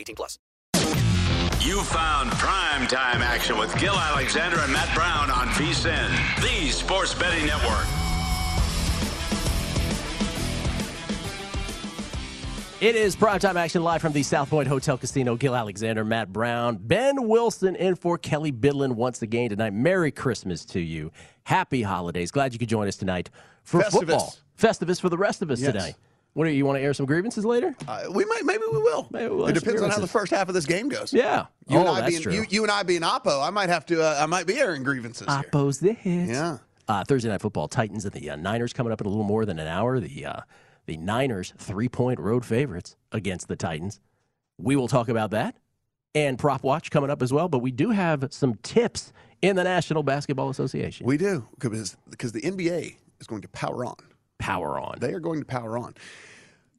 18 plus. You found prime time action with Gil Alexander and Matt Brown on VSIN, the sports betting network. It is primetime action live from the South Point Hotel Casino. Gil Alexander, Matt Brown, Ben Wilson in for Kelly Bidlin once again tonight. Merry Christmas to you. Happy holidays. Glad you could join us tonight for Festivus. football. Festivus for the rest of us Yes. today. What do you, want to air some grievances later? Uh, we might, maybe we will. Maybe we'll it depends on how the first half of this game goes. Yeah. You oh, and I that's being true. you, you and I being Oppo, I might have to. Uh, I might be airing grievances here. Oppos the hit. Yeah. Uh, Thursday night football, Titans and the uh, Niners coming up in a little more than an hour. The uh, the Niners three point road favorites against the Titans. We will talk about that and prop watch coming up as well. But we do have some tips in the National Basketball Association. We do because because the NBA is going to power on. Power on. They are going to power on.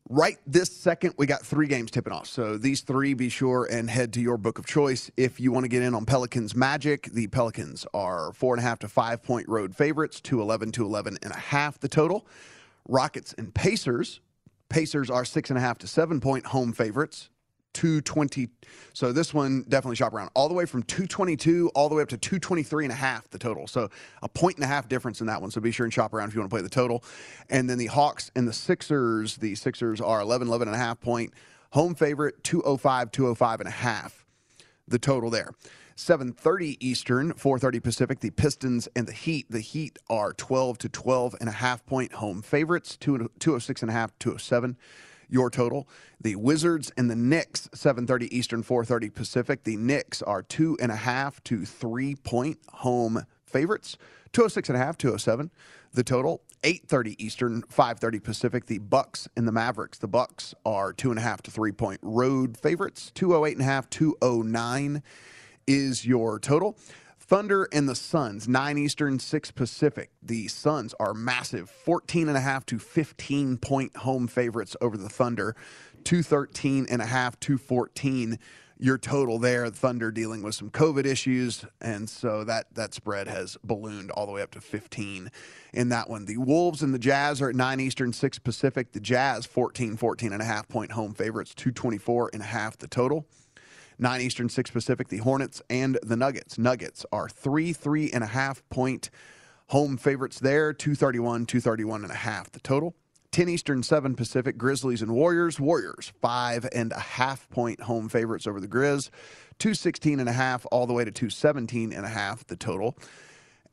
Right this second, we got three games tipping off. So these three, be sure and head to your book of choice. If you want to get in on Pelicans Magic, the Pelicans are four and a half to five point road favorites, to 11 to 11 and a half the total. Rockets and Pacers, Pacers are six and a half to seven point home favorites. 220 so this one definitely shop around. All the way from 222 all the way up to 223 and a half the total. So a point and a half difference in that one. So be sure and shop around if you want to play the total. And then the hawks and the sixers the sixers are 11 11 and a half point. Home favorite 205 205 and a half the total there. 7.30 eastern 4.30 pacific the pistons and the heat. The heat are 12 to 12 and a half point. Home favorites 2- 206 and a half 207 your total. The wizards and the knicks 7.30 eastern 4.30 pacific. The knicks are two and a half to three point home favorites. 206 and a half 207 the total 8.30 eastern 5.30 pacific. The bucks and the mavericks. The bucks are two and a half to three point road favorites. 208 and a half 209 is your total. Thunder and the Suns, 9 Eastern, 6 Pacific. The Suns are massive, 14 and a half to 15 point home favorites over the Thunder. 213 and a half, 214 your total there. Thunder dealing with some COVID issues, and so that that spread has ballooned all the way up to 15 in that one. The Wolves and the Jazz are at 9 Eastern, 6 Pacific. The Jazz 14 14 and a half point home favorites, 224 and a half the total. 9 Eastern, 6 Pacific, the Hornets and the Nuggets. Nuggets are three, three and a half point home favorites there, 231, 231 and a half the total. 10 Eastern, 7 Pacific, Grizzlies and Warriors. Warriors, five and a half point home favorites over the Grizz, 216 and a half all the way to 217 and a half the total.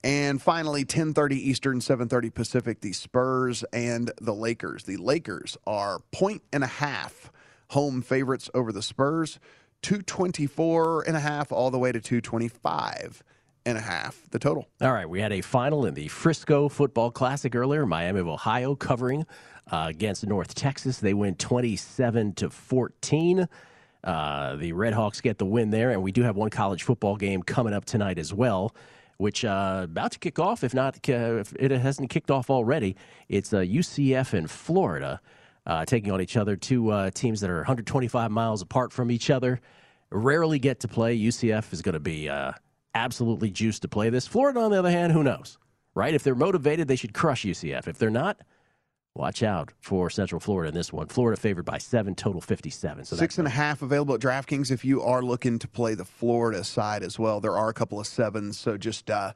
And finally, 10:30 Eastern, 7:30 Pacific, the Spurs and the Lakers. The Lakers are point and a half home favorites over the Spurs, 224 and a half all the way to 225 and a half the total. All right, we had a final in the Frisco Football Classic earlier. Miami of Ohio covering uh, against North Texas. They win 27 to 14. Uh, the Redhawks get the win there, and we do have one college football game coming up tonight as well, which uh, about to kick off. If not, uh, if it hasn't kicked off already, it's uh, UCF in Florida uh, taking on each other. Two uh, teams that are 125 miles apart from each other. Rarely get to play. UCF is going to be uh, absolutely juiced to play this. Florida, on the other hand, who knows? Right? If they're motivated, they should crush UCF. If they're not, watch out for Central Florida in this one. Florida favored by seven, total 57. So Six and a half available at DraftKings if you are looking to play the Florida side as well. There are a couple of sevens, so just uh,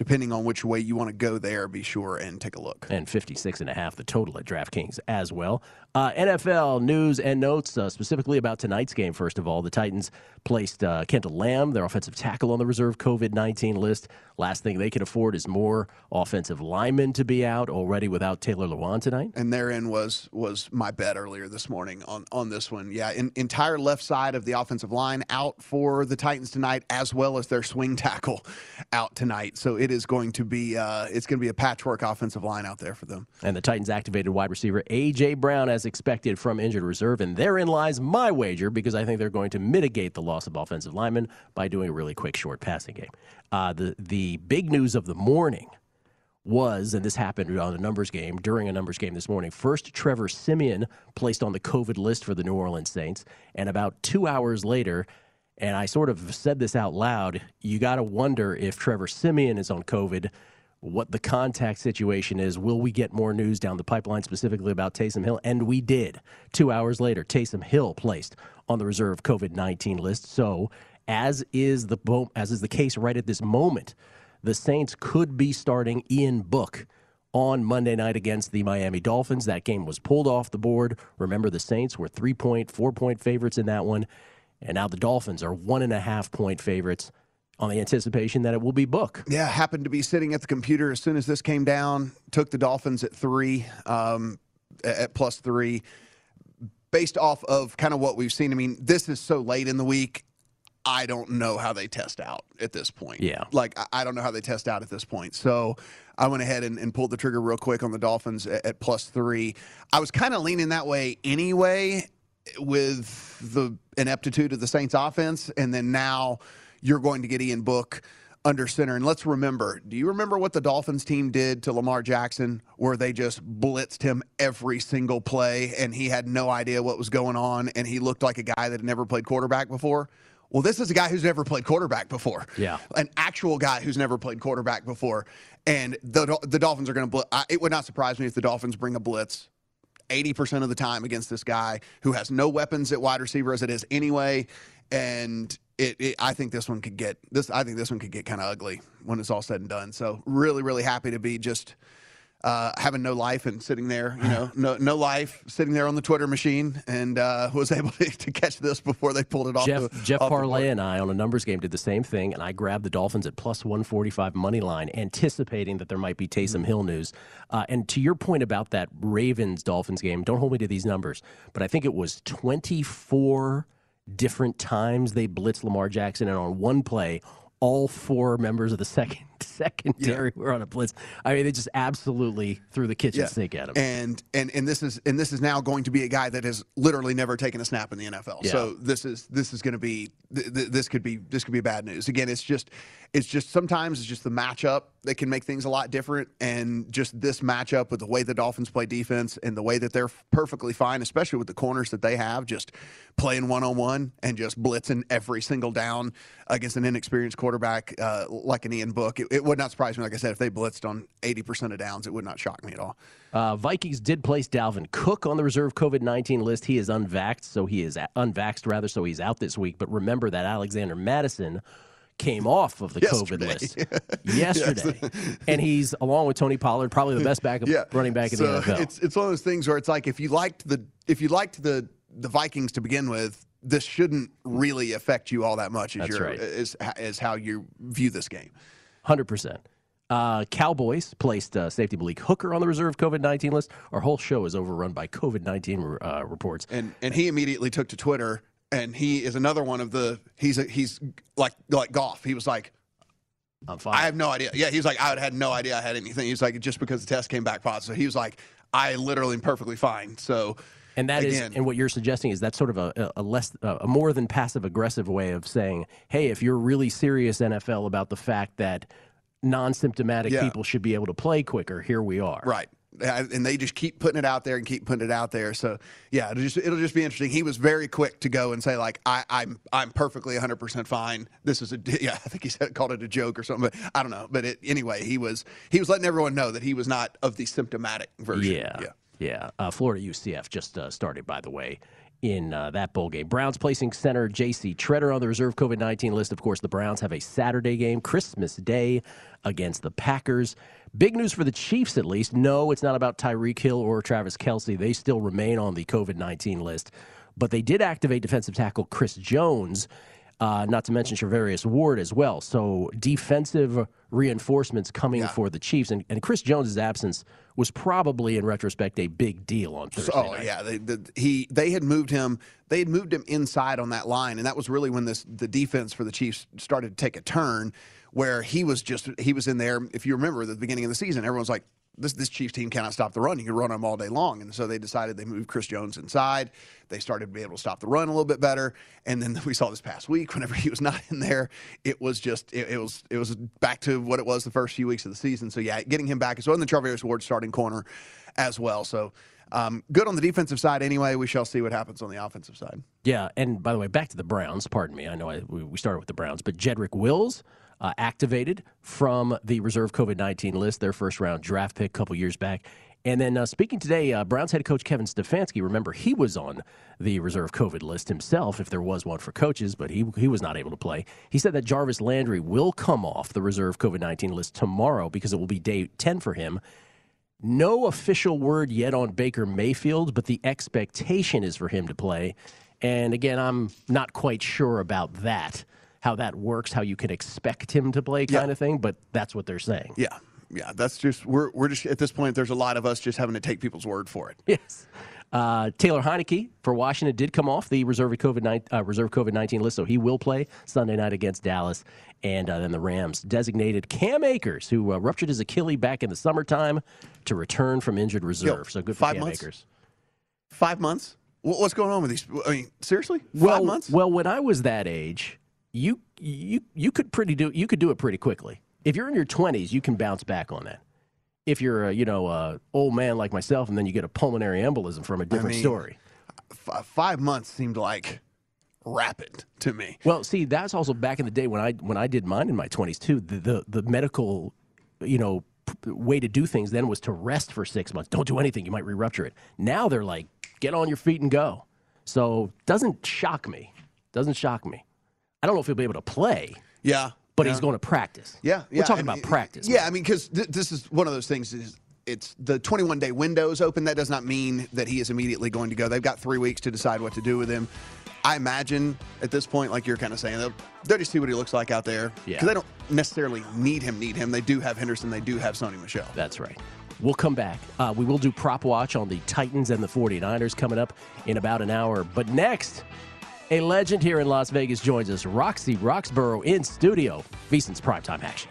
depending on which way you want to go there, be sure and take a look. and 56 and a half the total at DraftKings as well. Uh, NFL news and notes uh, specifically about tonight's game. First of all, the Titans placed uh, Kendall Lamm, their offensive tackle, on the reserve COVID 19 list. Last thing they can afford is more offensive linemen to be out already without Taylor Lewan tonight. And therein was was my bet earlier this morning on on this one. Yeah, in, entire left side of the offensive line out for the Titans tonight, as well as their swing tackle out tonight. So it is going to be uh, it's going to be a patchwork offensive line out there for them. And the Titans activated wide receiver A.J. Brown as expected from injured reserve. And therein lies my wager because I think they're going to mitigate the loss of offensive linemen by doing a really quick short passing game. Uh, the, the big news of the morning was, and this happened on a numbers game, during a numbers game this morning. First, Trevor Siemian placed on the COVID list for the New Orleans Saints. And about two hours later, and I sort of said this out loud, you got to wonder if Trevor Siemian is on COVID, what the contact situation is. Will we get more news down the pipeline specifically about Taysom Hill? And we did. Two hours later, Taysom Hill placed on the reserve COVID 19 list. So, as is the as is the case right at this moment, the Saints could be starting Ian Book on Monday night against the Miami Dolphins. That game was pulled off the board. Remember, the Saints were three point, four point favorites in that one. And now the Dolphins are one and a half point favorites on the anticipation that it will be Book. Yeah, happened to be sitting at the computer as soon as this came down. Took the Dolphins at three, um, at plus three, based off of kind of what we've seen. I mean, this is so late in the week. I don't know how they test out at this point. Yeah. Like, I- don't know how they test out at this point. So I went ahead and, and pulled the trigger real quick on the Dolphins at, at plus three. I was kind of leaning that way anyway with the ineptitude of the Saints offense. And then now you're going to get Ian Book under center. And let's remember, do you remember what the Dolphins team did to Lamar Jackson, where they just blitzed him every single play and he had no idea what was going on and he looked like a guy that had never played quarterback before? Well, this is a guy who's never played quarterback before. Yeah. An actual guy who's never played quarterback before. And the, the Dolphins are going to blitz. It would not surprise me if the Dolphins bring a blitz 80% of the time against this guy who has no weapons at wide receiver as it is anyway. And it, it, I think this one could get this. I think this one could get kind of ugly when it's all said and done. So really, really happy to be just uh, having no life and sitting there, you know, no no life, sitting there on the Twitter machine, and uh, was able to, to catch this before they pulled it off. Jeff, the, Jeff off Parlay and I on a numbers game did the same thing, and I grabbed the Dolphins at plus 145 money line, anticipating that there might be Mm-hmm. Taysom Hill news. Uh, and to your point about that Ravens Dolphins game, don't hold me to these numbers, but I think it was 24 different times they blitzed Lamar Jackson, and on one play, all four members of the second secondary were on a blitz. I mean, they just absolutely threw the kitchen sink at him. And and and this is and this is now going to be a guy that has literally never taken a snap in the NFL. Yeah. So this is this is going to be th- th- this could be this could be bad news. Again, it's just it's just sometimes it's just the matchup that can make things a lot different and just this matchup with the way the Dolphins play defense and the way that they're perfectly fine, especially with the corners that they have, just playing one on one and just blitzing every single down against an inexperienced quarterback uh, like an Ian Book. It, it would not surprise me, like I said, if they blitzed on 80% of downs, it would not shock me at all. Uh, Vikings did place Dalvin Cook on the reserve COVID 19 list. He is unvaxxed, so he is unvaxxed, rather, so he's out this week. But remember that Alexander Mattison came off of the COVID list yesterday. and he's, along with Tony Pollard, probably the best backup running back in so the NFL. It's it's one of those things where it's like if you liked the if you liked the the Vikings to begin with, this shouldn't really affect you all that much as That's your right. as as how you view this game. Hundred percent. Uh, Cowboys placed uh, safety Malik Hooker on the reserve COVID 19 list. Our whole show is overrun by COVID 19 uh, reports. And and he immediately took to Twitter, and he is another one of the he's a, he's like like golf. He was like, I'm fine. I have no idea. Yeah, he was like, I had no idea I had anything. He was like, just because the test came back positive. He was like, I literally am perfectly fine. So. And that is, again, and what you're suggesting is that's sort of a, a less, a more than passive aggressive way of saying, hey, if you're really serious NFL about the fact that non-symptomatic Yeah. people should be able to play quicker, here we are. Right. And they just keep putting it out there and keep putting it out there. So yeah, it'll just it'll just be interesting. He was very quick to go and say like I, I'm I'm perfectly 100 percent fine. This is a yeah. I think he said called it a joke or something, but I don't know. But it, anyway, he was he was letting everyone know that he was not of the symptomatic version. Yeah. yeah. Yeah. Uh, Florida UCF just uh, started, by the way, in uh, that bowl game. Browns placing center J.C. Tretter on the reserve COVID 19 list. Of course, the Browns have a Saturday game, Christmas Day, against the Packers. Big news for the Chiefs, at least. No, it's not about Tyreek Hill or Travis Kelce. They still remain on the COVID 19 list. But they did activate defensive tackle Chris Jones. Uh, not to mention Charvarius Ward as well. So defensive reinforcements coming for the Chiefs, and, and Chris Jones's absence was probably, in retrospect, a big deal on Thursday. Oh night. yeah, they, the, he they had moved him. They had moved him inside on that line, and that was really when this the defense for the Chiefs started to take a turn, where he was just he was in there. If you remember at the beginning of the season, everyone's like, "This this Chiefs team cannot stop the run. You can run them all day long." And so they decided they moved Chris Jones inside. They started to be able to stop the run a little bit better. And then we saw this past week, whenever he was not in there, it was just it, it was it was back to what it was the first few weeks of the season. So yeah, getting him back as well, and the Travis Ward starting corner as well. So. Um, good on the defensive side anyway. We shall see what happens on the offensive side. Yeah, and by the way, back to the Browns. Pardon me. I know I, we started with the Browns, but Jedrick Wills uh, activated from the reserve COVID nineteen list, their first round draft pick a couple years back. And then uh, speaking today, uh, Browns head coach Kevin Stefanski. Remember, he was on the reserve COVID list himself, if there was one for coaches, but he he was not able to play. He said that Jarvis Landry will come off the reserve COVID nineteen list tomorrow because it will be day ten for him. No official word yet on Baker Mayfield, but the expectation is for him to play. And again, I'm not quite sure about that, how that works, how you can expect him to play, kind of thing. But that's what they're saying. Yeah, yeah. That's just we're we're just at this point. There's a lot of us just having to take people's word for it. Yes. Uh, Taylor Heinicke for Washington did come off the reserve COVID uh, reserve COVID nineteen list, so he will play Sunday night against Dallas. And uh, then the Rams designated Cam Akers, who uh, ruptured his Achilles back in the summertime, to return from injured reserve. so good for five Cam months? Akers. Five months. What's going on with these? I mean, seriously, well, five months? Well, when I was that age, you you you could pretty do you could do it pretty quickly. If you're in your 20s, you can bounce back on that. If you're a, you know a old man like myself, and then you get a pulmonary embolism from a different mean, story. F- five months seemed like rapid to me. Well, see, that's also back in the day when I when I did mine in my 20s too. The the, the medical, you know, p- way to do things then was to rest for six months. Don't do anything; you might re-rupture it. Now they're like, get on your feet and go. So doesn't shock me. Doesn't shock me. I don't know if he'll be able to play, Yeah, but yeah. he's going to practice. Yeah, yeah. We're talking and- about practice. Yeah, I mean, because th- this is one of those things. Is it's the 21 day window is open. That does not mean that he is immediately going to go. They've got three weeks to decide what to do with him. I imagine at this point, like you're kind of saying, they'll, they'll just see what he looks like out there. Yeah. Because they don't necessarily need him. Need him. They do have Henderson. They do have Sony Michel. That's right. We'll come back. Uh, we will do prop watch on the Titans and the 49ers coming up in about an hour. But next, a legend here in Las Vegas joins us, Roxy Roxborough in studio. VSiN's primetime action.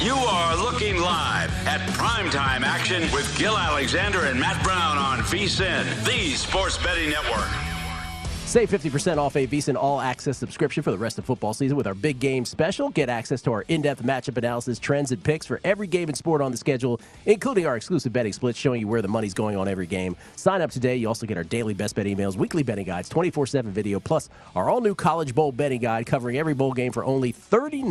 You are looking live at primetime action with Gil Alexander and Matt Brown on VSIN, the sports betting network. Save 50% off a VSiN All Access subscription for the rest of football season with our big game special. Get access to our in depth matchup analysis, trends, and picks for every game and sport on the schedule, including our exclusive betting splits showing you where the money's going on every game. Sign up today. You also get our daily best bet emails, weekly betting guides, 24 7 video, plus our all new College Bowl betting guide covering every bowl game for only $39.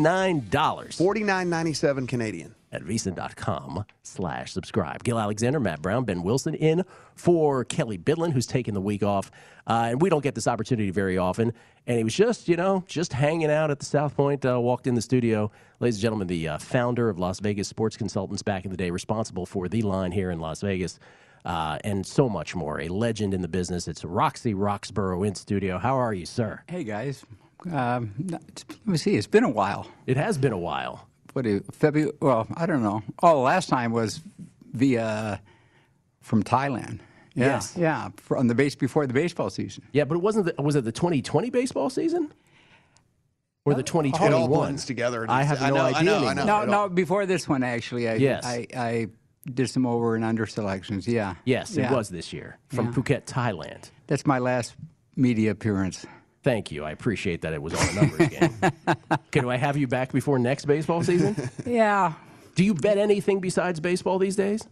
$49.97 Canadian at vsin.com slash subscribe. Gil Alexander, Matt Brown, Ben Wilson in for Kelly Bidlin, who's taking the week off. Uh, and we don't get this opportunity very often. And he was just, you know, just hanging out at the South Point, uh, walked in the studio. Ladies and gentlemen, the uh, founder of Las Vegas Sports Consultants back in the day, responsible for the line here in Las Vegas. Uh, and so much more. A legend in the business. It's Roxy Roxborough in studio. How are you, sir? Hey, guys. Um, let me see. It's been a while. It has been a while what do February? Well, I don't know. Oh, the last time was via from Thailand. Yeah, yes. Yeah, on the base before the baseball season. Yeah, but it wasn't. The, was it the 2020 baseball season? Or the 2021? It all blends together. I have no I know, idea. I know, I know. No, no. Before this one, actually, I, Yes. I, I did some over and under selections. Yeah. Yes, Yeah. it was this year from Yeah. Phuket, Thailand. That's my last media appearance. Thank you. I appreciate that it was on a numbers game. Can I have you back before next baseball season? Yeah. Do you bet anything besides baseball these days?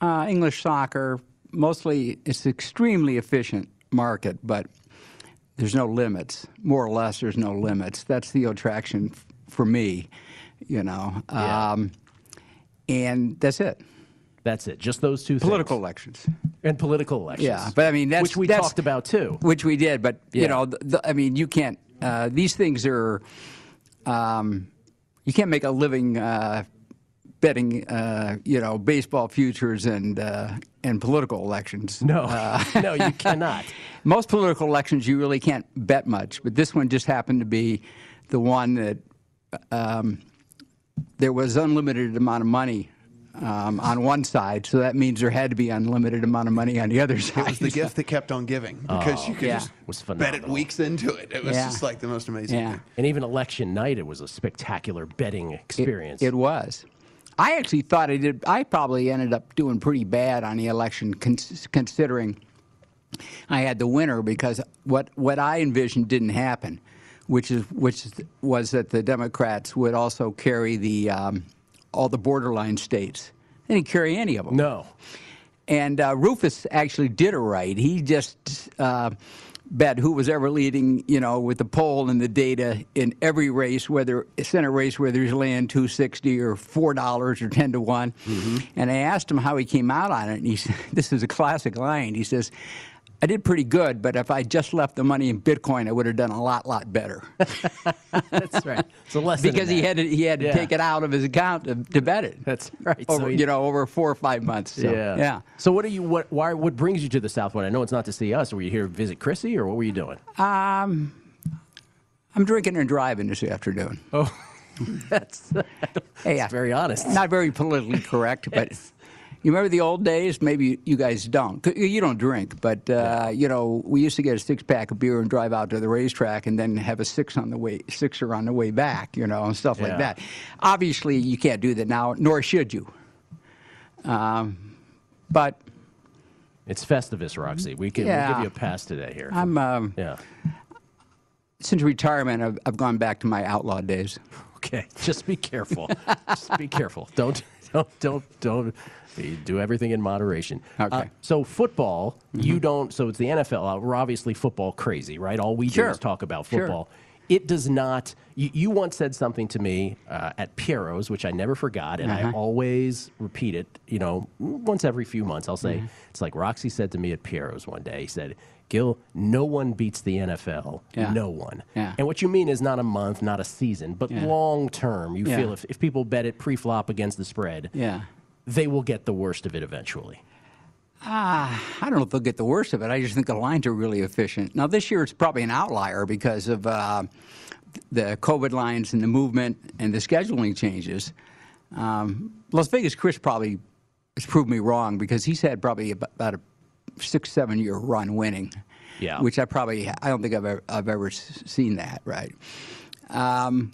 Uh, English soccer, mostly, it's extremely efficient market, but there's no limits. More or less, there's no limits. That's the attraction f- for me, you know. Yeah. Um, and that's it. That's it. Just those two Political things. elections. And political elections. Yeah, but I mean that's which we that's- talked about too. Which we did, but Yeah. you know, the, the, I mean, you can't. Uh, these things are. Um, you can't make a living uh, betting, uh, you know, baseball futures and uh, and political elections. No, Uh, no, you cannot. most political elections you really can't bet much, but this one just happened to be the one that um, there was unlimited amount of money um, on one side, so that means there had to be unlimited amount of money on the other side. It was the gift that kept on giving because you could yeah. just bet it weeks into it. It was Yeah. just like the most amazing Yeah. thing. And even election night, it was a spectacular betting It- experience. It, was. I actually thought I did. I probably ended up doing pretty bad on the election, cons- considering I had the winner because what what I envisioned didn't happen, which is which was that the Democrats would also carry the um, all the borderline states. They didn't carry any of them. no. And uh, Rufus actually did it right. He just uh, bet who was ever leading, you know, with the poll and the data in every race, whether Senate race, whether he's laying 260 or four dollars or 10 to one. And I asked him how he came out on it, and he said, "This is a classic line." He says. I did pretty good, but if I just left the money in Bitcoin, I would have done a lot, lot better. That's right. It's a lesson. because he had to, he had to Yeah. take it out of his account to, to bet it. That's right. So Over, he- you know, over four or five months. So, yeah. yeah. So what do you what why what brings you to the Southwood? I know it's not to see us. Were you here to visit Chrissy or what were you doing? Um, I'm drinking and driving this afternoon. Oh, that's Hey, very honest. Not very politically correct, but You remember the old days? Maybe you guys don't. You don't drink, but uh, you know we used to get a six pack of beer and drive out to the racetrack, and then have a six on the way sixer on the way back. You know, and stuff Yeah. like that. Obviously, you can't do that now, nor should you. Um, but It's Festivus, Roxy. We can we'll give you a pass today here. I'm um, yeah. since retirement, I've, I've gone back to my outlaw days. Okay, just be careful. just be careful. Don't don't don't don't you do everything in moderation. Okay. Uh, so football, you Mhm. don't. So it's the NFL. Uh, We're obviously football crazy, right? All we Sure. do is talk about Sure. football. It does not. You, you once said something to me uh, at Piero's, which I never forgot, and I Uh-huh. always repeat it. You know, once every few months, I'll say Mhm. it's like Roxy said to me at Piero's one day. He said, "Gil, no one beats the NFL. Yeah. No one." Yeah. And what you mean is not a month, not a season, but Yeah. long term. You feel if, if people bet it pre flop against the spread, Yeah. they will get the worst of it eventually. Ah, I don't know if they'll get the worst of it. I just think the lines are really efficient. Now, this year it's probably an outlier because of uh, the COVID lines and the movement and the scheduling changes. Um, Las Vegas Chris probably has proved me wrong because he's had probably ab- about a six, seven year run winning. Yeah. Which I probably, I don't think I've ever, I've ever seen that, right? Um,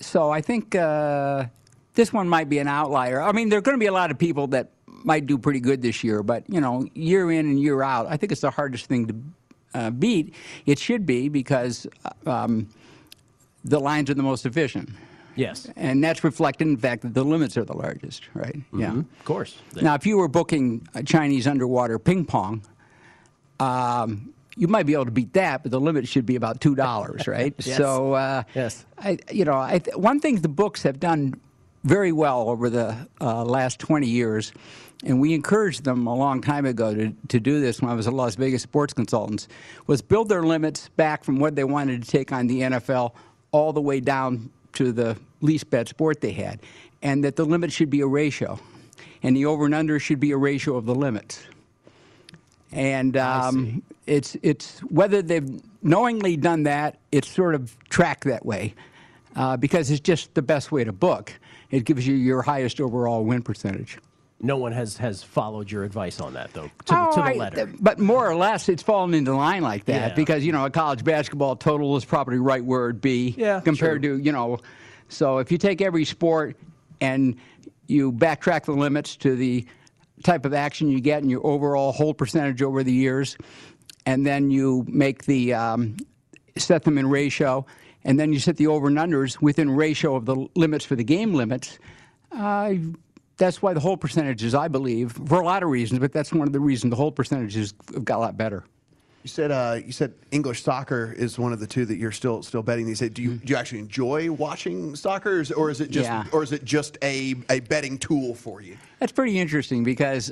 so I think uh, this one might be an outlier. I mean, there are going to be a lot of people that might do pretty good this year, but you know, year in and year out, I think it's the hardest thing to uh, beat. It should be because um, the lines are the most efficient. Yes. And that's reflected in the fact that the limits are the largest, right? Yeah. Mhm. Of course. Now, if you were booking a Chinese underwater ping pong, um, you might be able to beat that, but the limit should be about two dollars, right? Yes. So, uh, yes, I, you know, I th- one thing the books have done very well over the uh, last twenty years, and we encouraged them a long time ago to, to do this when I was at Las Vegas Sports Consultants, was build their limits back from what they wanted to take on the NFL all the way down to the least bet sport they had, and that the limit should be a ratio, and the over and under should be a ratio of the limits. And um, it's it's whether they've knowingly done that, it's sort of tracked that way uh, because it's just the best way to book. It gives you your highest overall win percentage. No one has has followed your advice on that though, to, Oh, to the I- letter. but more or less, it's fallen into line like that Yeah. because you know a college basketball total is probably right where it'd be Yeah, compared to you know. So if you take every sport and you backtrack the limits to the type of action you get and your overall hold percentage over the years, and then you make the um, set them in ratio, and then you set the over and unders within ratio of the limits for the game limits. Uh, that's why the whole percentages, I believe, for a lot of reasons, but that's one of the reasons the whole percentages have got a lot better. You said uh, you said English soccer is one of the two that you're still still betting these days. Do you do you actually enjoy watching soccer, or is, it just Yeah. or is it just a, a betting tool for you? That's pretty interesting because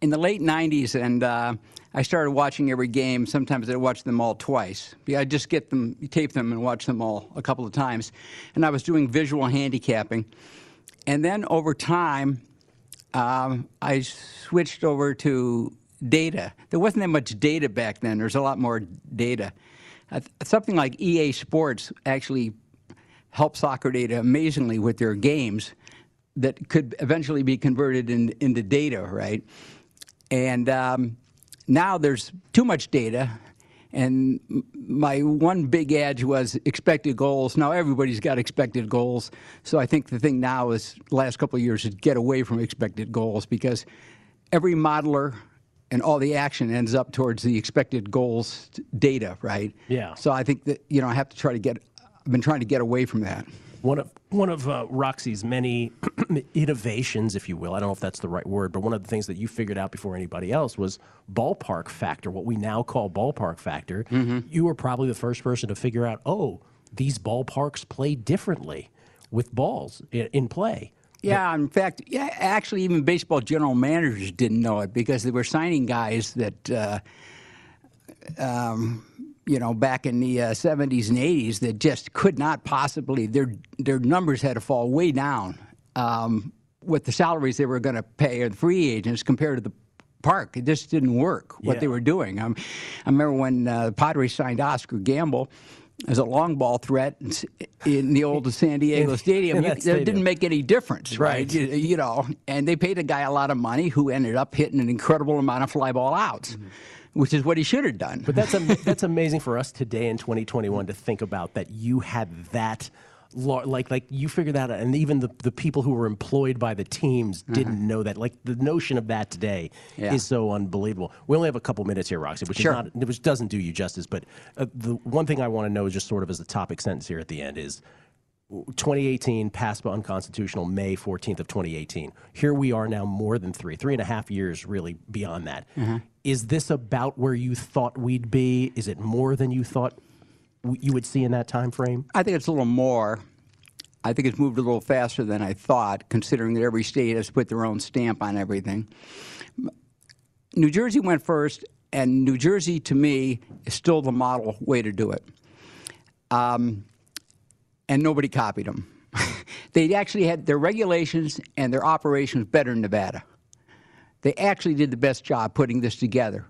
in the late 90s, and uh, I started watching every game. Sometimes I'd watch them all twice. I just get them, tape them, and watch them all a couple of times. And I was doing visual handicapping. And then over time, um, I switched over to data. There wasn't that much data back then. There's a lot more data. Uh, something like EA Sports actually helped soccer data amazingly with their games that could eventually be converted in, into data, right? And um, now there's too much data. And my one big edge was expected goals. Now everybody's got expected goals. So I think the thing now is last couple of years is get away from expected goals because every modeler and all the action ends up towards the expected goals data, right? Yeah. So I think that you know I have to try to get. I've been trying to get away from that. One of one of uh, Roxy's many innovations, if you will, I don't know if that's the right word, but one of the things that you figured out before anybody else was ballpark factor, what we now call ballpark factor. You were probably the first person to figure out, oh, these ballparks play differently with balls in, in play. Yeah, in fact, yeah, actually, even baseball general managers didn't know it because they were signing guys that, uh, um, you know, back in the uh, 70s and 80s that just could not possibly, their, their numbers had to fall way down um, with the salaries they were going to pay the free agents compared to the park. It just didn't work what they were doing. Um, I remember when uh, the Padres signed Oscar Gamble. as a long ball threat in the old San Diego Stadium. You- that It didn't make any difference, right? Right. You, you know, and they paid a guy a lot of money who ended up hitting an incredible amount of fly ball outs, which is what he should have done. But that's am- that's amazing for us today in 2021 to think about that you had that like like you figured that out and even the, the people who were employed by the teams didn't know that like the notion of that today Yeah. is so unbelievable we only have a couple minutes here roxy which Sure. is not which doesn't do you justice but uh, the one thing i want to know is just sort of as the topic sentence here at the end is 2018 passed by unconstitutional May 14th of 2018. Here we are now, more than three, three and a half years, really beyond that. Is this about where you thought we'd be? Is it more than you thought you would see in that time frame? I think it's a little more. I think it's moved a little faster than I thought, considering that every state has put their own stamp on everything. New Jersey went first, and New Jersey, to me, is still the model way to do it. Um, and nobody copied them. they actually had their regulations and their operations better in Nevada. They actually did the best job putting this together.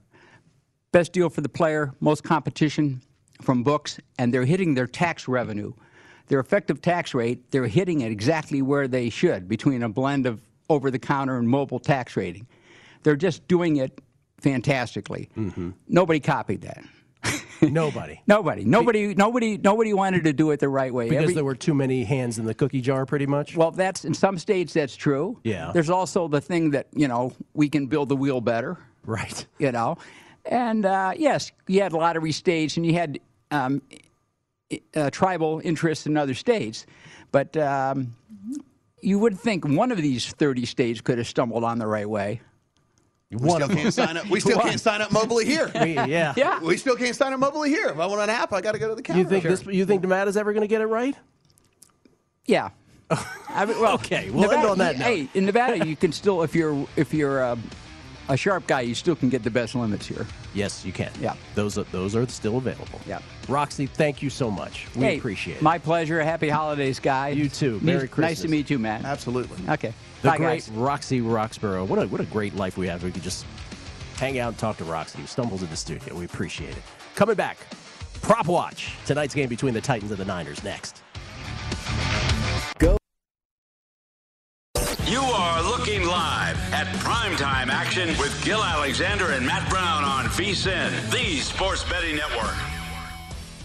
Best deal for the player, most competition from books, and they're hitting their tax revenue. Their effective tax rate, they're hitting it exactly where they should, between a blend of over the counter and mobile tax rating. They're just doing it fantastically. Mm-hmm. Nobody copied that. Nobody. Nobody. Nobody nobody nobody wanted to do it the right way. Because Every- there were too many hands in the cookie jar, pretty much? well, that's in some states that's true. Yeah. There's also the thing that, you know, we can build the wheel better. Right. You know. And uh, yes, you had lottery states and you had um, uh, tribal interests in other states. But um, you would think one of these 30 states could have stumbled on the right way. We still can't sign up. We still can't sign up mobily here. We- yeah. Yeah. We still can't sign up mobily here. If I want an app, I got to go to the counter. You think this? You think Nevada's ever going to get it right? Yeah. I mean, well, Okay, we'll end on that note. Hey, in Nevada, you can still, if you're if you're uh, a sharp guy, you still can get the best limits here. Yes, you can. Yeah. Those are those are still available. Yeah. Roxy, thank you so much. We hey, appreciate it. My pleasure. Happy holidays, guys. You too. Merry Nice Christmas. Nice to meet you, Matt. Absolutely. Okay. The Bye, great guys. Roxy Roxborough. What a what a great life we have. We could just hang out and talk to Roxy, who stumbles in the studio. We appreciate it. Coming back, Prop Watch. Tonight's game between the Titans and the Niners next. At primetime action with Gil Alexander and Matt Brown on VSIN, the sports betting network.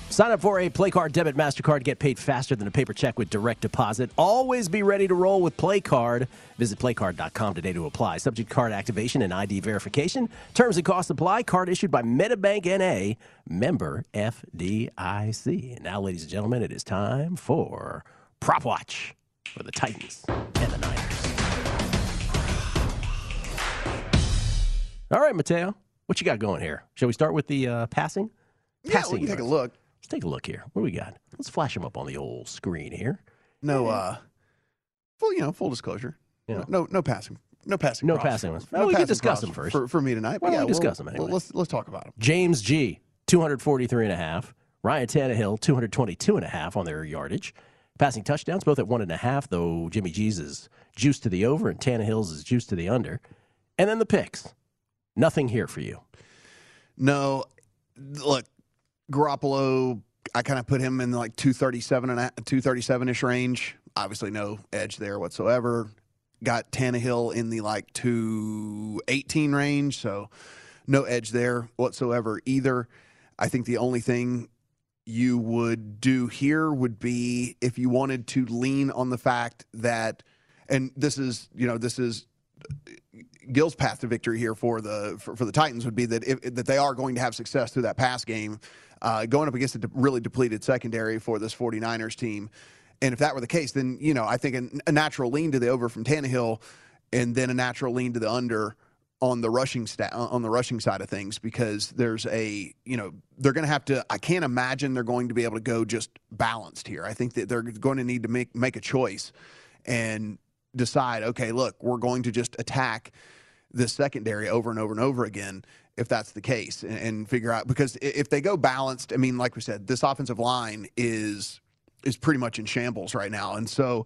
Sign up for a Play Card debit MasterCard. To get paid faster than a paper check with direct deposit. Always be ready to roll with Play Card. Visit playcard.com today to apply. Subject card activation and ID verification. Terms and costs apply. Card issued by MetaBank NA, member FDIC. And now, ladies and gentlemen, it is time for Prop Watch for the Titans and the Niners. All right, Mateo, what you got going here? Shall we start with the uh, passing? Yeah, we can take a look. Let's take a look here. What do we got? Let's flash them up on the old screen here. No, uh, full, you know, full disclosure. Yeah. No, no passing. No passing. No passing ones. No Well, we can passing discuss them first. for, for me tonight. Why But don't yeah, we discuss we'll- them anyway? Let's let's talk about them. Jimmy G, 243 and a half. Ryan Tannehill, 222 and a half on their yardage. Passing touchdowns, both at one and a half, though Jimmy G's is juiced to the over and Tannehill's is juiced to the under. And then the picks. Nothing here for you. No, look, Garoppolo. I kind of put him in like 237 and 237 ish range. Obviously, no edge there whatsoever. Got Tannehill in the like 218 range, so no edge there whatsoever either. I think the only thing you would do here would be if you wanted to lean on the fact that, and this is, you know, this is Gil's path to victory here for the for, for the Titans would be that if, that they are going to have success through that pass game, uh, going up against a de- really depleted secondary for this 49ers team. And if that were the case, then you know I think a, a natural lean to the over from Tannehill, and then a natural lean to the under on the rushing stat on the rushing side of things because there's a you know they're going to have to I can't imagine they're going to be able to go just balanced here. I think that they're going to need to make make a choice and decide okay look we're going to just attack this secondary over and over and over again if that's the case and, and figure out because if they go balanced I mean like we said this offensive line is is pretty much in shambles right now. And so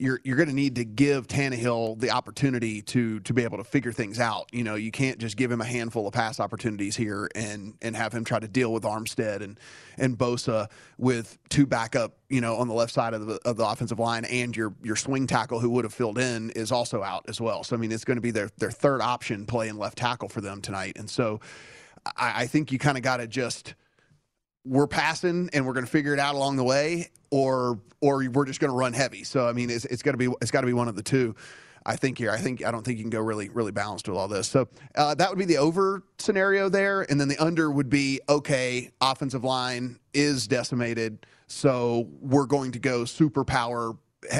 you're you're going to need to give Tannehill the opportunity to to be able to figure things out. You know, you can't just give him a handful of pass opportunities here and and have him try to deal with Armstead and and Bosa with two backup, you know, on the left side of the of the offensive line, and your your swing tackle who would have filled in is also out as well. So I mean, it's going to be their their third option playing left tackle for them tonight, and so I, I think you kind of got to just we're passing and we're going to figure it out along the way, or or we're just going to run heavy. So I mean, it's it's got to be it's got to be one of the two. I think here. I think I don't think you can go really really balanced with all this. So uh, that would be the over scenario there, and then the under would be okay. Offensive line is decimated, so we're going to go super power.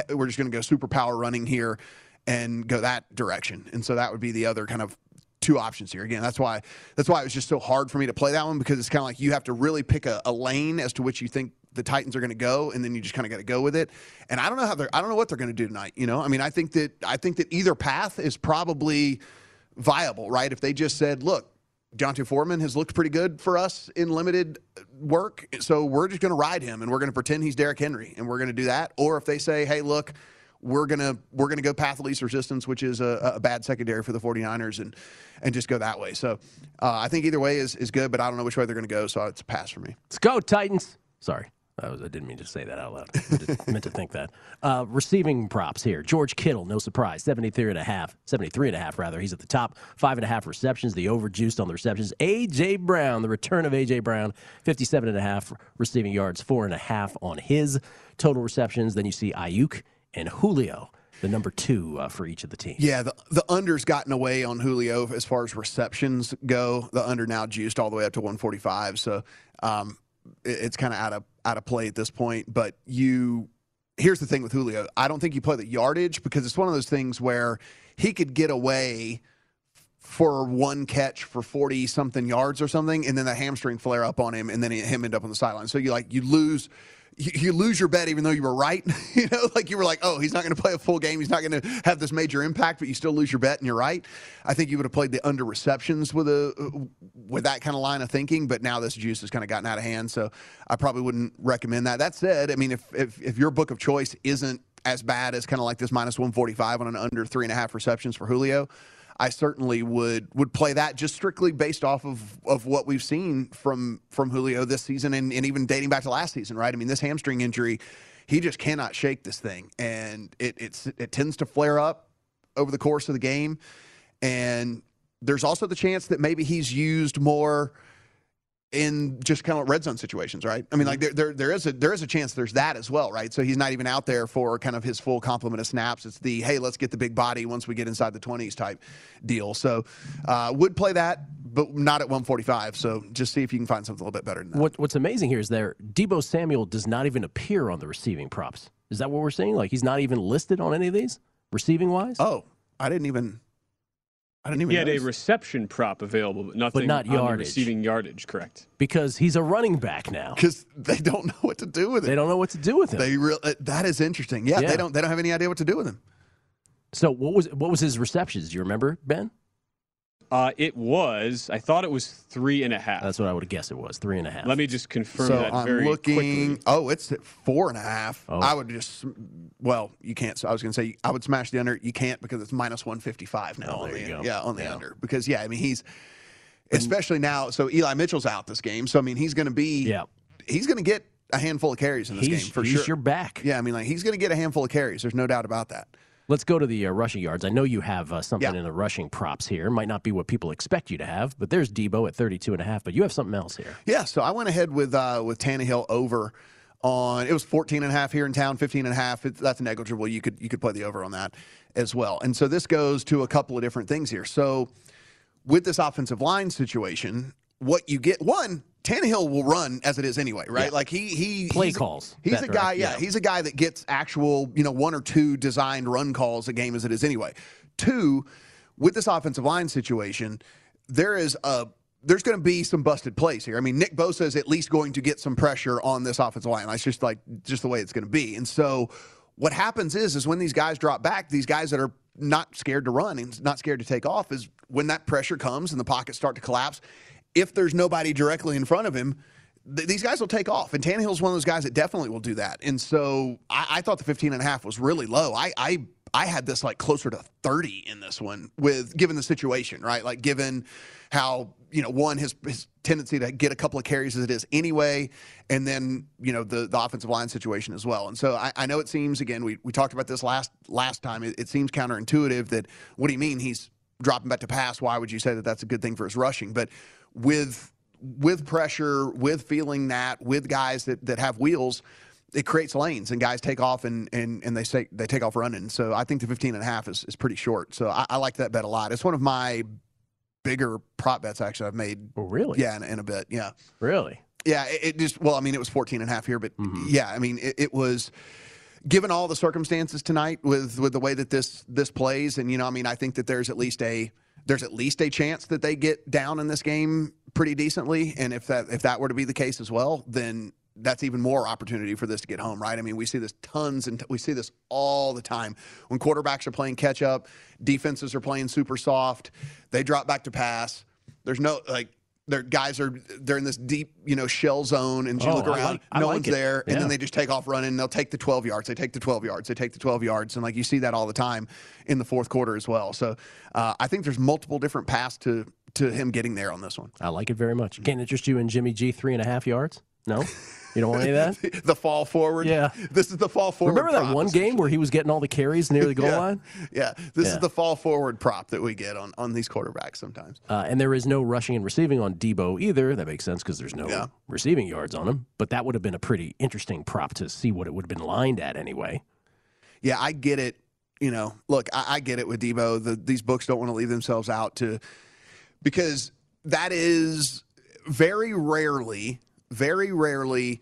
We're just going to go super power running here and go that direction. And so that would be the other kind of two options here. Again, that's why that's why it was just so hard for me to play that one because it's kind of like you have to really pick a, a lane as to which you think the Titans are going to go, and then you just kind of got to go with it. And I don't know how they're I don't know what they're going to do tonight. You know, I mean, I think that I think that either path is probably viable, right? If they just said, look. D'Onta Foreman has looked pretty good for us in limited work, so we're just going to ride him and we're going to pretend he's Derrick Henry and we're going to do that. Or if they say, "Hey, look, we're gonna we're gonna go path of least resistance, which is a, a, bad secondary for the 49ers, and and just go that way. So uh, I think either way is is good, but I don't know which way they're gonna go, so it's a pass for me. Let's go Titans. Sorry. I, was, I didn't mean to say that out loud. I meant to think that. Uh, receiving props here. George Kittle, no surprise, 73 and a half, 73 and a half rather. He's at the top. Five and a half receptions, the overjuiced on the receptions. A.J. Brown, the return of A.J. Brown, 57 and a half receiving yards, four and a half on his total receptions. Then you see Aiyuk and Julio, the number two uh, for each of the teams. Yeah, the, the under's gotten away on Julio as far as receptions go. The under now juiced all the way up to 145. So um, it's kind of out of out of play at this point. But you, here's the thing with Julio. I don't think you play the yardage because it's one of those things where he could get away for one catch for 40 something yards or something and then the hamstring flare up on him and then him end up on the sideline so you like you lose you, lose your bet even though you were right. you know, like you were like, oh, he's not going to play a full game. He's not going to have this major impact, but you still lose your bet and you're right. I think you would have played the under receptions with a uh, with that kind of line of thinking, but now this juice has kind of gotten out of hand, so I probably wouldn't recommend that. That said, I mean, if if, if your book of choice isn't as bad as kind of like this minus 145 on an under three and a half receptions for Julio, I certainly would would play that just strictly based off of of what we've seen from from Julio this season and, and even dating back to last season, right? I mean, this hamstring injury, he just cannot shake this thing, and it it's it tends to flare up over the course of the game, and there's also the chance that maybe he's used more in just kind of red zone situations, right? I mean, like there, there, there is a there is a chance there's that as well, right? So he's not even out there for kind of his full complement of snaps. It's the hey, let's get the big body once we get inside the twenties type deal. So uh, would play that, but not at 145. So just see if you can find something a little bit better than that. What, what's amazing here is there Deebo Samuel does not even appear on the receiving props. Is that what we're seeing? Like he's not even listed on any of these receiving wise? Oh, I didn't even. I didn't even. He had notice. a reception prop available, but nothing But not on the yardage. receiving yardage. Correct. Because he's a running back now. because they don't know what to do with it. They don't know what to do with him. They real uh, that is interesting. Yeah, Yeah. they don't they don't have any idea what to do with him. So what was what was his receptions? Do you remember, Ben? Uh, it was. I thought it was three and a half. That's what I would have guessed it was. Three and a half. Let me just confirm so that I'm very looking. quickly. Oh, it's at four and a half. Oh. I would just. Well, you can't. So I was going to say I would smash the under. You can't because it's minus one fifty five now. Oh, on there the, you go. Yeah, on the Yeah. under because yeah, I mean he's especially now. So Eli Mitchell's out this game. So I mean he's going to be. Yeah. He's going to get a handful of carries in this He's- game for sure. he's sure. your back. Yeah, I mean like he's going to get a handful of carries. There's no doubt about that. Let's go to the uh, rushing yards. I know you have uh, something Yeah. in the rushing props here. Might not be what people expect you to have, but there's Deebo at 32 and a half, but you have something else here. Yeah, so I went ahead with uh, with Tannehill over on it was 14 and a half here in town, 15 and a half. It, that's negligible. You could you could play the over on that as well. And so this goes to a couple of different things here. So with this offensive line situation, what you get one Tannehill will run as it is anyway, right? Yeah. Like he he Play he's- calls, He's a guy, yeah, yeah. he's a guy that gets actual, you know, one or two designed run calls a game as it is anyway. Two, with this offensive line situation, there is a there's going to be some busted plays here. I mean, Nick Bosa is at least going to get some pressure on this offensive line. That's just like just the way it's going to be. And so, what happens is, is when these guys drop back, these guys that are not scared to run and not scared to take off, is when that pressure comes and the pockets start to collapse. If there's nobody directly in front of him, th- these guys will take off. And Tannehill's one of those guys that definitely will do that. And so I, I thought the 15 and a half was really low. I, I I had this like closer to 30 in this one with given the situation, right? Like given how, you know, one his his tendency to get a couple of carries as it is anyway, and then, you know, the the offensive line situation as well. And so I, I know it seems again, we, we talked about this last last time. It, it seems counterintuitive that what do you mean he's dropping back to pass? Why would you say that that's a good thing for his rushing? But with with pressure, with feeling that, with guys that, that have wheels, it creates lanes and guys take off and, and, and they say they take off running. So I think the 15 and a half is, is pretty short. So I, I like that bet a lot. It's one of my bigger prop bets actually I've made. Oh, really? Yeah, in, in a bit. Yeah. Really? Yeah. It, it, just, well, I mean, it was 14 and a half here, but mm-hmm. yeah, I mean, it, it was given all the circumstances tonight with, with the way that this, this plays. And, you know, I mean, I think that there's at least a, there's at least a chance that they get down in this game pretty decently. And if that, if that were to be the case as well, then that's even more opportunity for this to get home, right? I mean, we see this tons and we see this all the time when quarterbacks are playing catch up, defenses are playing super soft, they drop back to pass. There's no like their guys are they're in this deep, you know, shell zone, and you Oh, look around, like- no like one's it. there, and then they just take off running. And they'll take the 12 yards, they take the 12 yards, they take the 12 yards, and like you see that all the time in the fourth quarter as well. So uh, I think there's multiple different paths to to him getting there on this one. I like it very much. Can't interest you in Jimmy G three and a half yards? No, you don't want any of that. the fall forward. Yeah. This is the fall forward. Remember that prop, one game where he was getting all the carries near the goal yeah. line? Yeah, this Yeah. is the fall forward prop that we get on on these quarterbacks sometimes. Uh, and there is no rushing and receiving on Deebo either. That makes sense because there's no Yeah. receiving yards on him. But that would have been a pretty interesting prop to see what it would have been lined at anyway. Yeah, I get it. You know, look, I, I get it with Deebo. The, these books don't want to leave themselves out to because that is very rarely, very rarely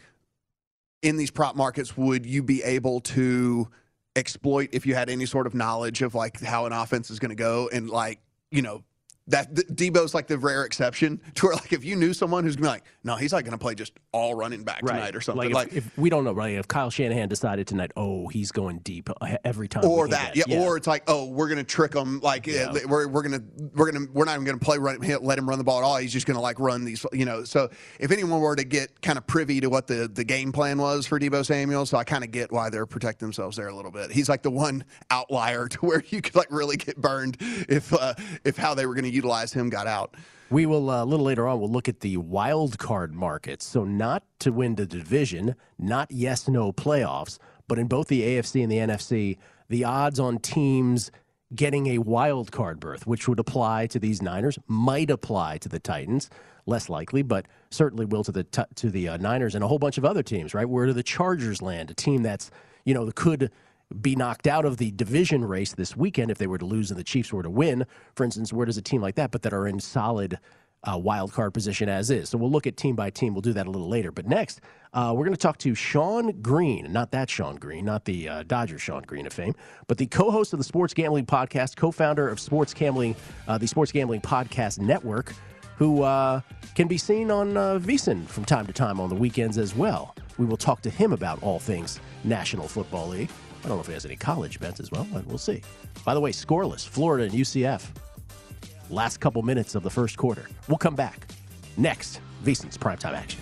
in these prop markets would you be able to exploit if you had any sort of knowledge of like how an offense is going to go and like you know that th- Deebo's like the rare exception to where like if you knew someone who's gonna be like no he's not going to play just all running back tonight or something Like, if, if we don't know, right? If Kyle Shanahan decided tonight, oh, he's going deep every time, or that, get- yeah, Or it's like, oh, we're gonna trick him. Like, Yeah. uh, we're we're gonna we're gonna we're not even gonna play run, let him run the ball at all. He's just gonna like run these, you know. So if anyone were to get kind of privy to what the the game plan was for Deebo Samuel, so I kind of get why they're protecting themselves there a little bit. He's like the one outlier to where you could like really get burned if uh, if how they were gonna utilize him got out. We will uh, a little later on. We'll look at the wild card markets. So not to win the division, not yes no playoffs, but in both the AFC and the NFC, the odds on teams getting a wild card berth, which would apply to these Niners, might apply to the Titans. Less likely, but certainly will to the to the uh, Niners and a whole bunch of other teams. Right? Where do the Chargers land? A team that's you know could be knocked out of the division race this weekend if they were to lose and the Chiefs were to win. For instance, where does a team like that, but that are in solid uh, wild card position as is? So we'll look at team by team. We'll do that a little later. But next, uh, we're going to talk to Sean Green, not that Sean Green, not the uh, Dodger Shawn Green of fame, but the co-host of the Sports Gambling Podcast, co-founder of Sports Gambling, uh, the Sports Gambling Podcast Network, who uh, can be seen on uh, VSiN from time to time on the weekends as well. We will talk to him about all things National Football League. I don't know if he has any college bets as well, but we'll see. By the way, scoreless, Florida and UCF. Last couple minutes of the first quarter. We'll come back. Next, VSiN's primetime action.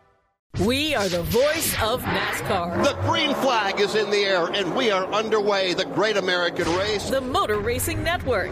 We are the voice of NASCAR. The green flag is in the air, and we are underway. The Great American Race. The Motor Racing Network.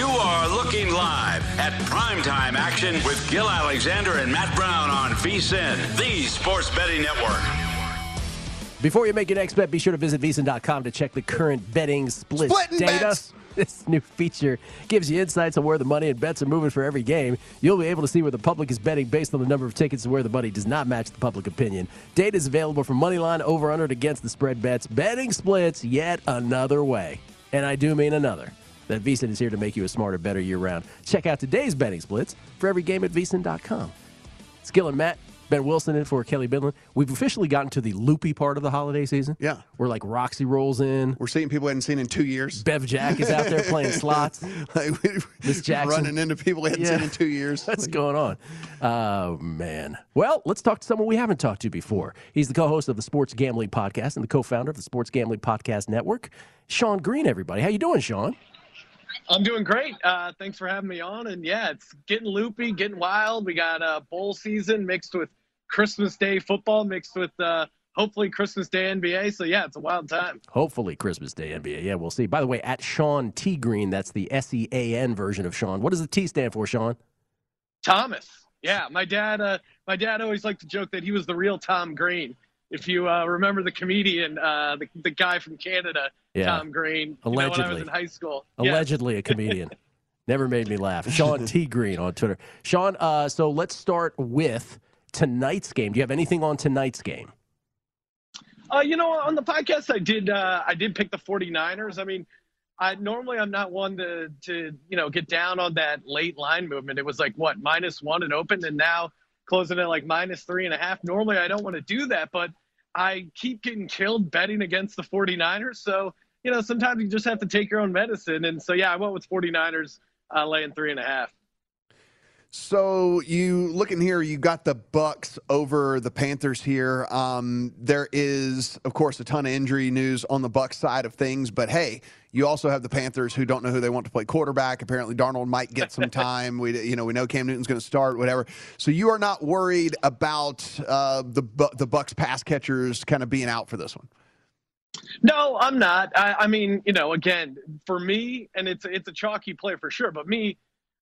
You are looking live at primetime action with Gill Alexander and Matt Brown on VSIN, the sports betting network. Before you make your next bet, be sure to visit VSIN.com to check the current betting split Splitting data. bets. This new feature gives you insights on where the money and bets are moving for every game. You'll be able to see where the public is betting based on the number of tickets and where the money does not match the public opinion. Data is available for money line, over, under, and against the spread bets. Betting splits yet another way. And I do mean another. That VSIN is here to make you a smarter, better year round. Check out today's betting splits for every game at VSIN.com. Skill and Matt, Ben Wilson in for Kelly Bidlin. We've officially gotten to the loopy part of the holiday season. Yeah. Where like Roxy rolls in. We're seeing people we hadn't seen in two years. Bev Jack is out there playing slots. like, we- Miss Jackson. running into people we hadn't Yeah. seen in two years. What's going on? Oh, man. Well, let's talk to someone we haven't talked to before. He's the co host of the Sports Gambling Podcast and the co founder of the Sports Gambling Podcast Network. Sean Green, everybody. How you doing, Sean? I'm doing great. Uh, thanks for having me on. And yeah, it's getting loopy, getting wild. We got a bowl season mixed with Christmas Day football, mixed with uh, hopefully Christmas Day NBA. So yeah, it's a wild time. Hopefully, Christmas Day NBA. Yeah, we'll see. By the way, at Sean T Green, that's the S E A N version of Sean. What does the T stand for, Sean? Thomas. Yeah, my dad. Uh, my dad always liked to joke that he was the real Tom Green. If you uh, remember the comedian, uh, the, the guy from Canada, Yeah. Tom Green, you know, when I was Allegedly. in high school. Yeah. Allegedly a comedian. Never made me laugh. Sean T. Green on Twitter. Sean, uh, so let's start with tonight's game. Do you have anything on tonight's game? Uh, you know, on the podcast, I did uh, I did pick the 49ers. I mean, I normally I'm not one to to you know get down on that late line movement. It was like what minus one and open, and now closing at like minus three and a half. Normally I don't want to do that, but I keep getting killed betting against the 49ers. So you know, sometimes you just have to take your own medicine. And so yeah, I went with 49ers uh, laying three and a half. So you looking here, you got the Bucs over the Panthers here. Um, there is, of course, a ton of injury news on the Bucs side of things, but hey, you also have the Panthers who don't know who they want to play quarterback. Apparently, Darnold might get some time. we, you know, we know Cam Newton's going to start, whatever. So you are not worried about uh, the the Bucs pass catchers kind of being out for this one. No, I'm not. I, I mean, you know, again, for me, and it's it's a chalky play for sure. But me,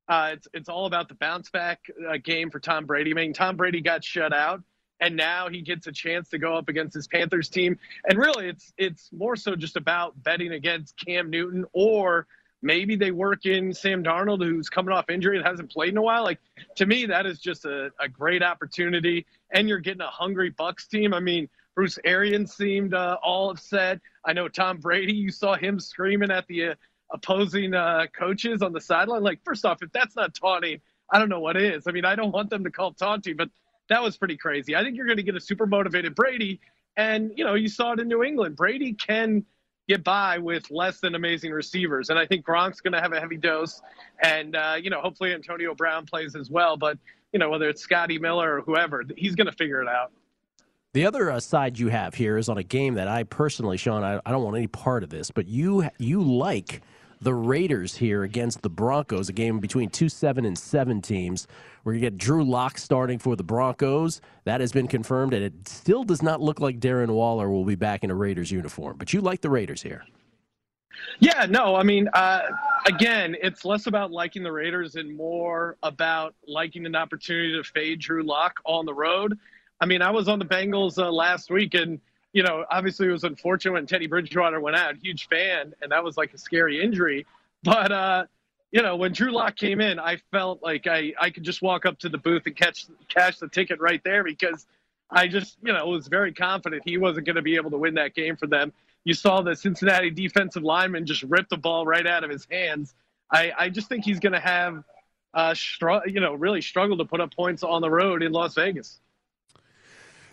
uh, it's it's all about the bounce back uh, game for Tom Brady. I mean, Tom Brady got shut out, and now he gets a chance to go up against his Panthers team. And really, it's it's more so just about betting against Cam Newton, or maybe they work in Sam Darnold, who's coming off injury and hasn't played in a while. Like to me, that is just a, a great opportunity, and you're getting a hungry Bucs team. I mean. Bruce Arians seemed uh, all upset. I know Tom Brady, you saw him screaming at the uh, opposing uh, coaches on the sideline. Like, first off, if that's not taunting, I don't know what is. I mean, I don't want them to call taunting, but that was pretty crazy. I think you're going to get a super motivated Brady. And, you know, you saw it in New England. Brady can get by with less than amazing receivers. And I think Gronk's going to have a heavy dose. And, uh, you know, hopefully Antonio Brown plays as well. But, you know, whether it's Scotty Miller or whoever, he's going to figure it out. The other uh, side you have here is on a game that I personally, Sean, I, I don't want any part of this, but you you like the Raiders here against the Broncos, a game between two seven and seven teams. We're going to get Drew Lock starting for the Broncos. That has been confirmed, and it still does not look like Darren Waller will be back in a Raiders uniform. But you like the Raiders here. Yeah, no, I mean, uh, again, it's less about liking the Raiders and more about liking an opportunity to fade Drew Lock on the road. I mean, I was on the Bengals uh, last week, and you know, obviously it was unfortunate when Teddy Bridgewater went out. Huge fan, and that was like a scary injury. But uh, you know, when Drew Lock came in, I felt like I I could just walk up to the booth and catch cash the ticket right there because I just you know was very confident he wasn't going to be able to win that game for them. You saw the Cincinnati defensive lineman just rip the ball right out of his hands. I I just think he's going to have uh, str- you know, really struggle to put up points on the road in Las Vegas.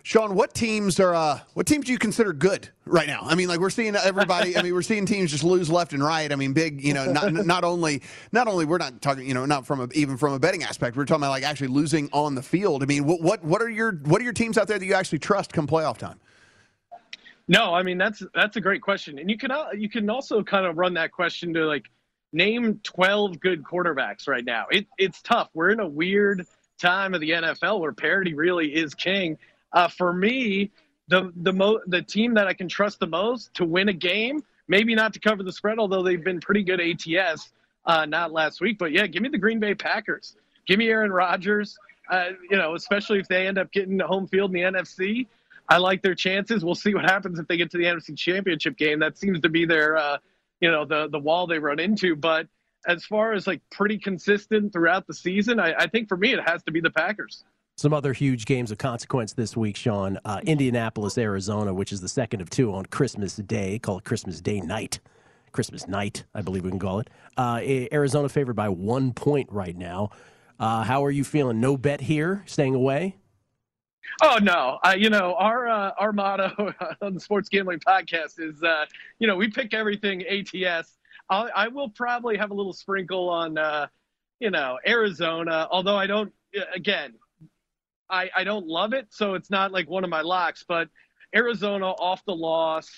Sean, what teams are uh, what teams do you consider good right now? I mean, like we're seeing everybody. I mean, we're seeing teams just lose left and right. I mean, big. You know, not not only not only we're not talking. You know, not from a, even from a betting aspect. We're talking about like actually losing on the field. I mean, what what what are your what are your teams out there that you actually trust come playoff time? No, I mean that's that's a great question, and you can uh, you can also kind of run that question to like name twelve good quarterbacks right now. It, it's tough. We're in a weird time of the NFL where parity really is king uh, for me, the the mo- the team that I can trust the most to win a game, maybe not to cover the spread, although they've been pretty good ATS, uh, not last week, but yeah, give me the Green Bay Packers. Give me Aaron Rodgers. Uh, you know, especially if they end up getting home field in the NFC. I like their chances. We'll see what happens if they get to the NFC Championship game. That seems to be their, uh, you know, the the wall they run into. But as far as like pretty consistent throughout the season, I, I think for me it has to be the Packers. Some other huge games of consequence this week, Sean. Uh, Indianapolis, Arizona, which is the second of two on Christmas Day, call it Christmas Day night. Christmas night, I believe we can call it. Uh, Arizona favored by one point right now. Uh, how are you feeling? No bet here, staying away? Oh no! Uh, you know our uh, our motto on the Sports Gambling Podcast is, uh, you know, we pick everything ATS. I'll, I will probably have a little sprinkle on, uh, you know, Arizona. Although I don't, again, I, I don't love it, so it's not like one of my locks. But Arizona off the loss,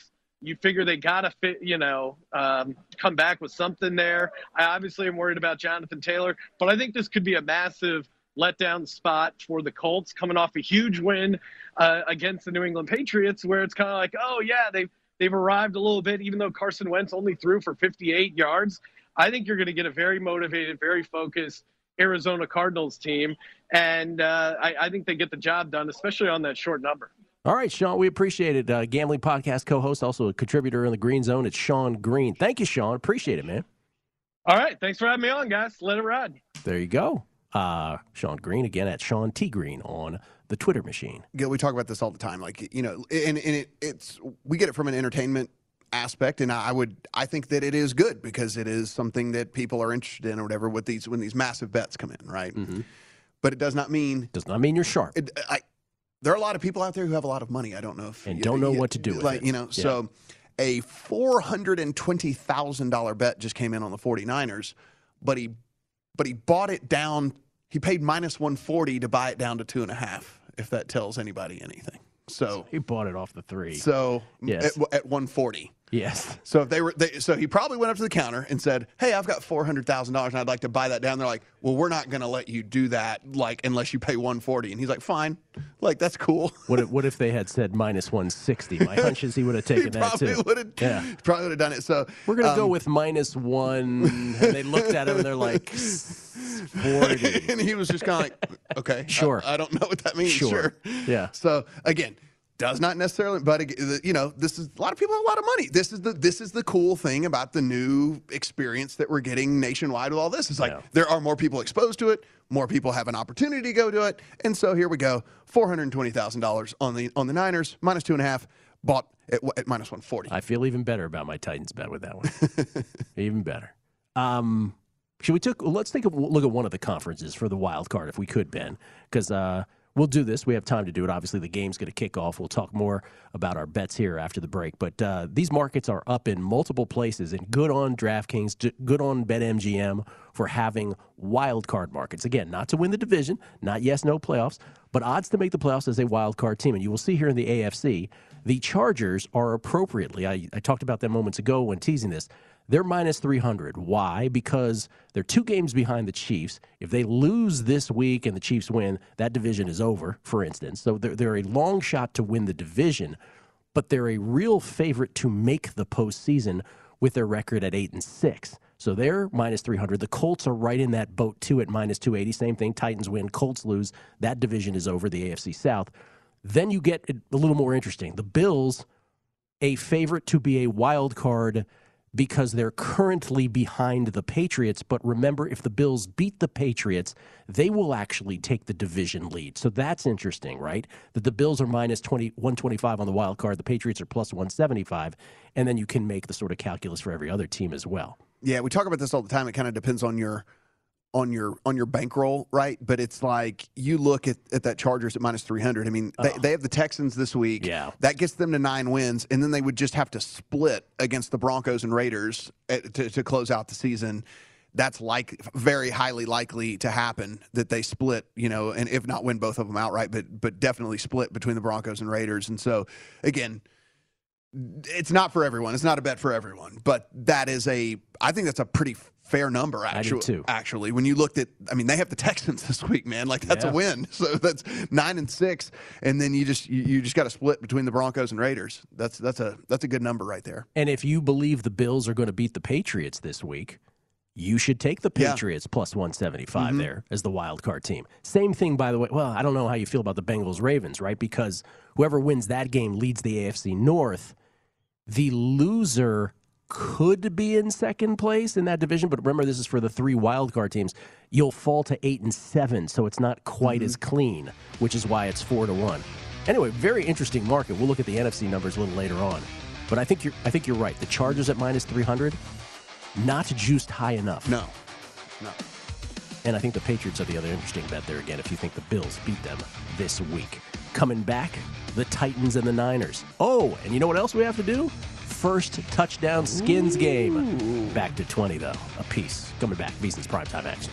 you figure they gotta fit, you know, um, come back with something there. I obviously am worried about Jonathan Taylor, but I think this could be a massive letdown spot for the Colts coming off a huge win uh, against the New England Patriots, where it's kind of like, oh yeah, they've they've arrived a little bit, even though Carson Wentz only threw for 58 yards. I think you're going to get a very motivated, very focused Arizona Cardinals team, and uh, I, I, think they get the job done, especially on that short number. All right, Sean, we appreciate it. Uh, gambling podcast co-host, also a contributor in the Green Zone. It's Sean Green. Thank you, Sean. Appreciate it, man. All right, thanks for having me on, guys. Let it ride. There you go. Uh, Sean Green again at Sean T Green on the Twitter machine. Yeah, we talk about this all the time. Like you know, and, and it, it's we get it from an entertainment aspect and I would I think that it is good because it is something that people are interested in or whatever with these when these massive bets come in, right? Mm-hmm. But it does not mean does not mean you're sharp. It, I, there are a lot of people out there who have a lot of money. I don't know if and you, don't know you, what to do with like, it. You know, yeah. so a four hundred and twenty thousand dollar bet just came in on the 49ers, but he but he bought it down. He paid minus one forty to buy it down to two and a half. If that tells anybody anything. So he bought it off the three. So yes. at, at 140. Yes. So if they were, they, so he probably went up to the counter and said, "Hey, I've got four hundred thousand dollars, and I'd like to buy that down." They're like, "Well, we're not going to let you do that, like, unless you pay one forty. And he's like, "Fine, like that's cool." What if, what if they had said minus one sixty? My hunch is he would have taken he that too. yeah, probably would have done it. So we're going to um, go with minus one. and they looked at him and they're like, forty, and he was just kind of like, "Okay, sure." I, I, don't know what that means. Sure. sure. Yeah. So again does not necessarily but you know this is a lot of people have a lot of money. This is the this is the cool thing about the new experience that we're getting nationwide with all this. It's like yeah. there are more people exposed to it more people have an opportunity to go to it and so here we go. $420000 on the on the niners minus two and a half bought at, at minus 140 i feel even better about my titans bet with that one. Even better. Um should we took let's take a look at one of the conferences for the wild card if we could ben because uh we'll do this. We have time to do it. Obviously, the game's going to kick off. We'll talk more about our bets here after the break. But uh, these markets are up in multiple places, and good on DraftKings, good on BetMGM for having wild card markets. Again, not to win the division, not yes, no playoffs, but odds to make the playoffs as a wild card team. And you will see here in the AFC, the Chargers are appropriately. I, I talked about them moments ago when teasing this. They're minus 300. Why? Because they're two games behind the Chiefs. If they lose this week and the Chiefs win, that division is over, for instance. So they're, they're a long shot to win the division, but they're a real favorite to make the postseason with their record at 8 and 6. So they're minus 300. The Colts are right in that boat, too, at minus 280. Same thing. Titans win, Colts lose. That division is over, the AFC South. Then you get a little more interesting. The Bills, a favorite to be a wild card because they're currently behind the Patriots. But remember, if the Bills beat the Patriots, they will actually take the division lead. So that's interesting, right? That the Bills are minus 20, 125 on the wild card, the Patriots are plus 175, and then you can make the sort of calculus for every other team as well. Yeah, we talk about this all the time. It kind of depends on your on your on your bankroll, right? But it's like you look at, at that Chargers at minus three hundred. I mean, they, Oh. they have the Texans this week. Yeah. that gets them to nine wins, and then they would just have to split against the Broncos and Raiders at, to, to close out the season. That's like very highly likely to happen that they split, you know, and if not win both of them outright, but but definitely split between the Broncos and Raiders. And so again, it's not for everyone. It's not a bet for everyone, but that is a. I think that's a pretty fair number. Actually, too. actually, when you looked at, I mean, they have the Texans this week, man. Like that's Yeah. a win. So that's nine and six, and then you just you, you just got to split between the Broncos and Raiders. That's that's a that's a good number right there. And if you believe the Bills are going to beat the Patriots this week, you should take the Yeah. Patriots plus 175 Mhm. there as the wild card team. Same thing, by the way. Well, I don't know how you feel about the Bengals Ravens, right? Because whoever wins that game leads the AFC North. The loser could be in second place in that division, but remember, this is for the three wild card teams. You'll fall to eight and seven, so it's not quite as clean, which is why it's four to one. Anyway, very interesting market. We'll look at the NFC numbers a little later on, but I think you're I think you're right. The Chargers at minus three hundred, not juiced high enough. No, no. And I think the Patriots are the other interesting bet there again. If you think the Bills beat them this week, coming back, the Titans and the Niners. Oh, and you know what else we have to do? First touchdown skins game. Back to 20, though, a piece. Coming back, VSiN's primetime action.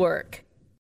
Network.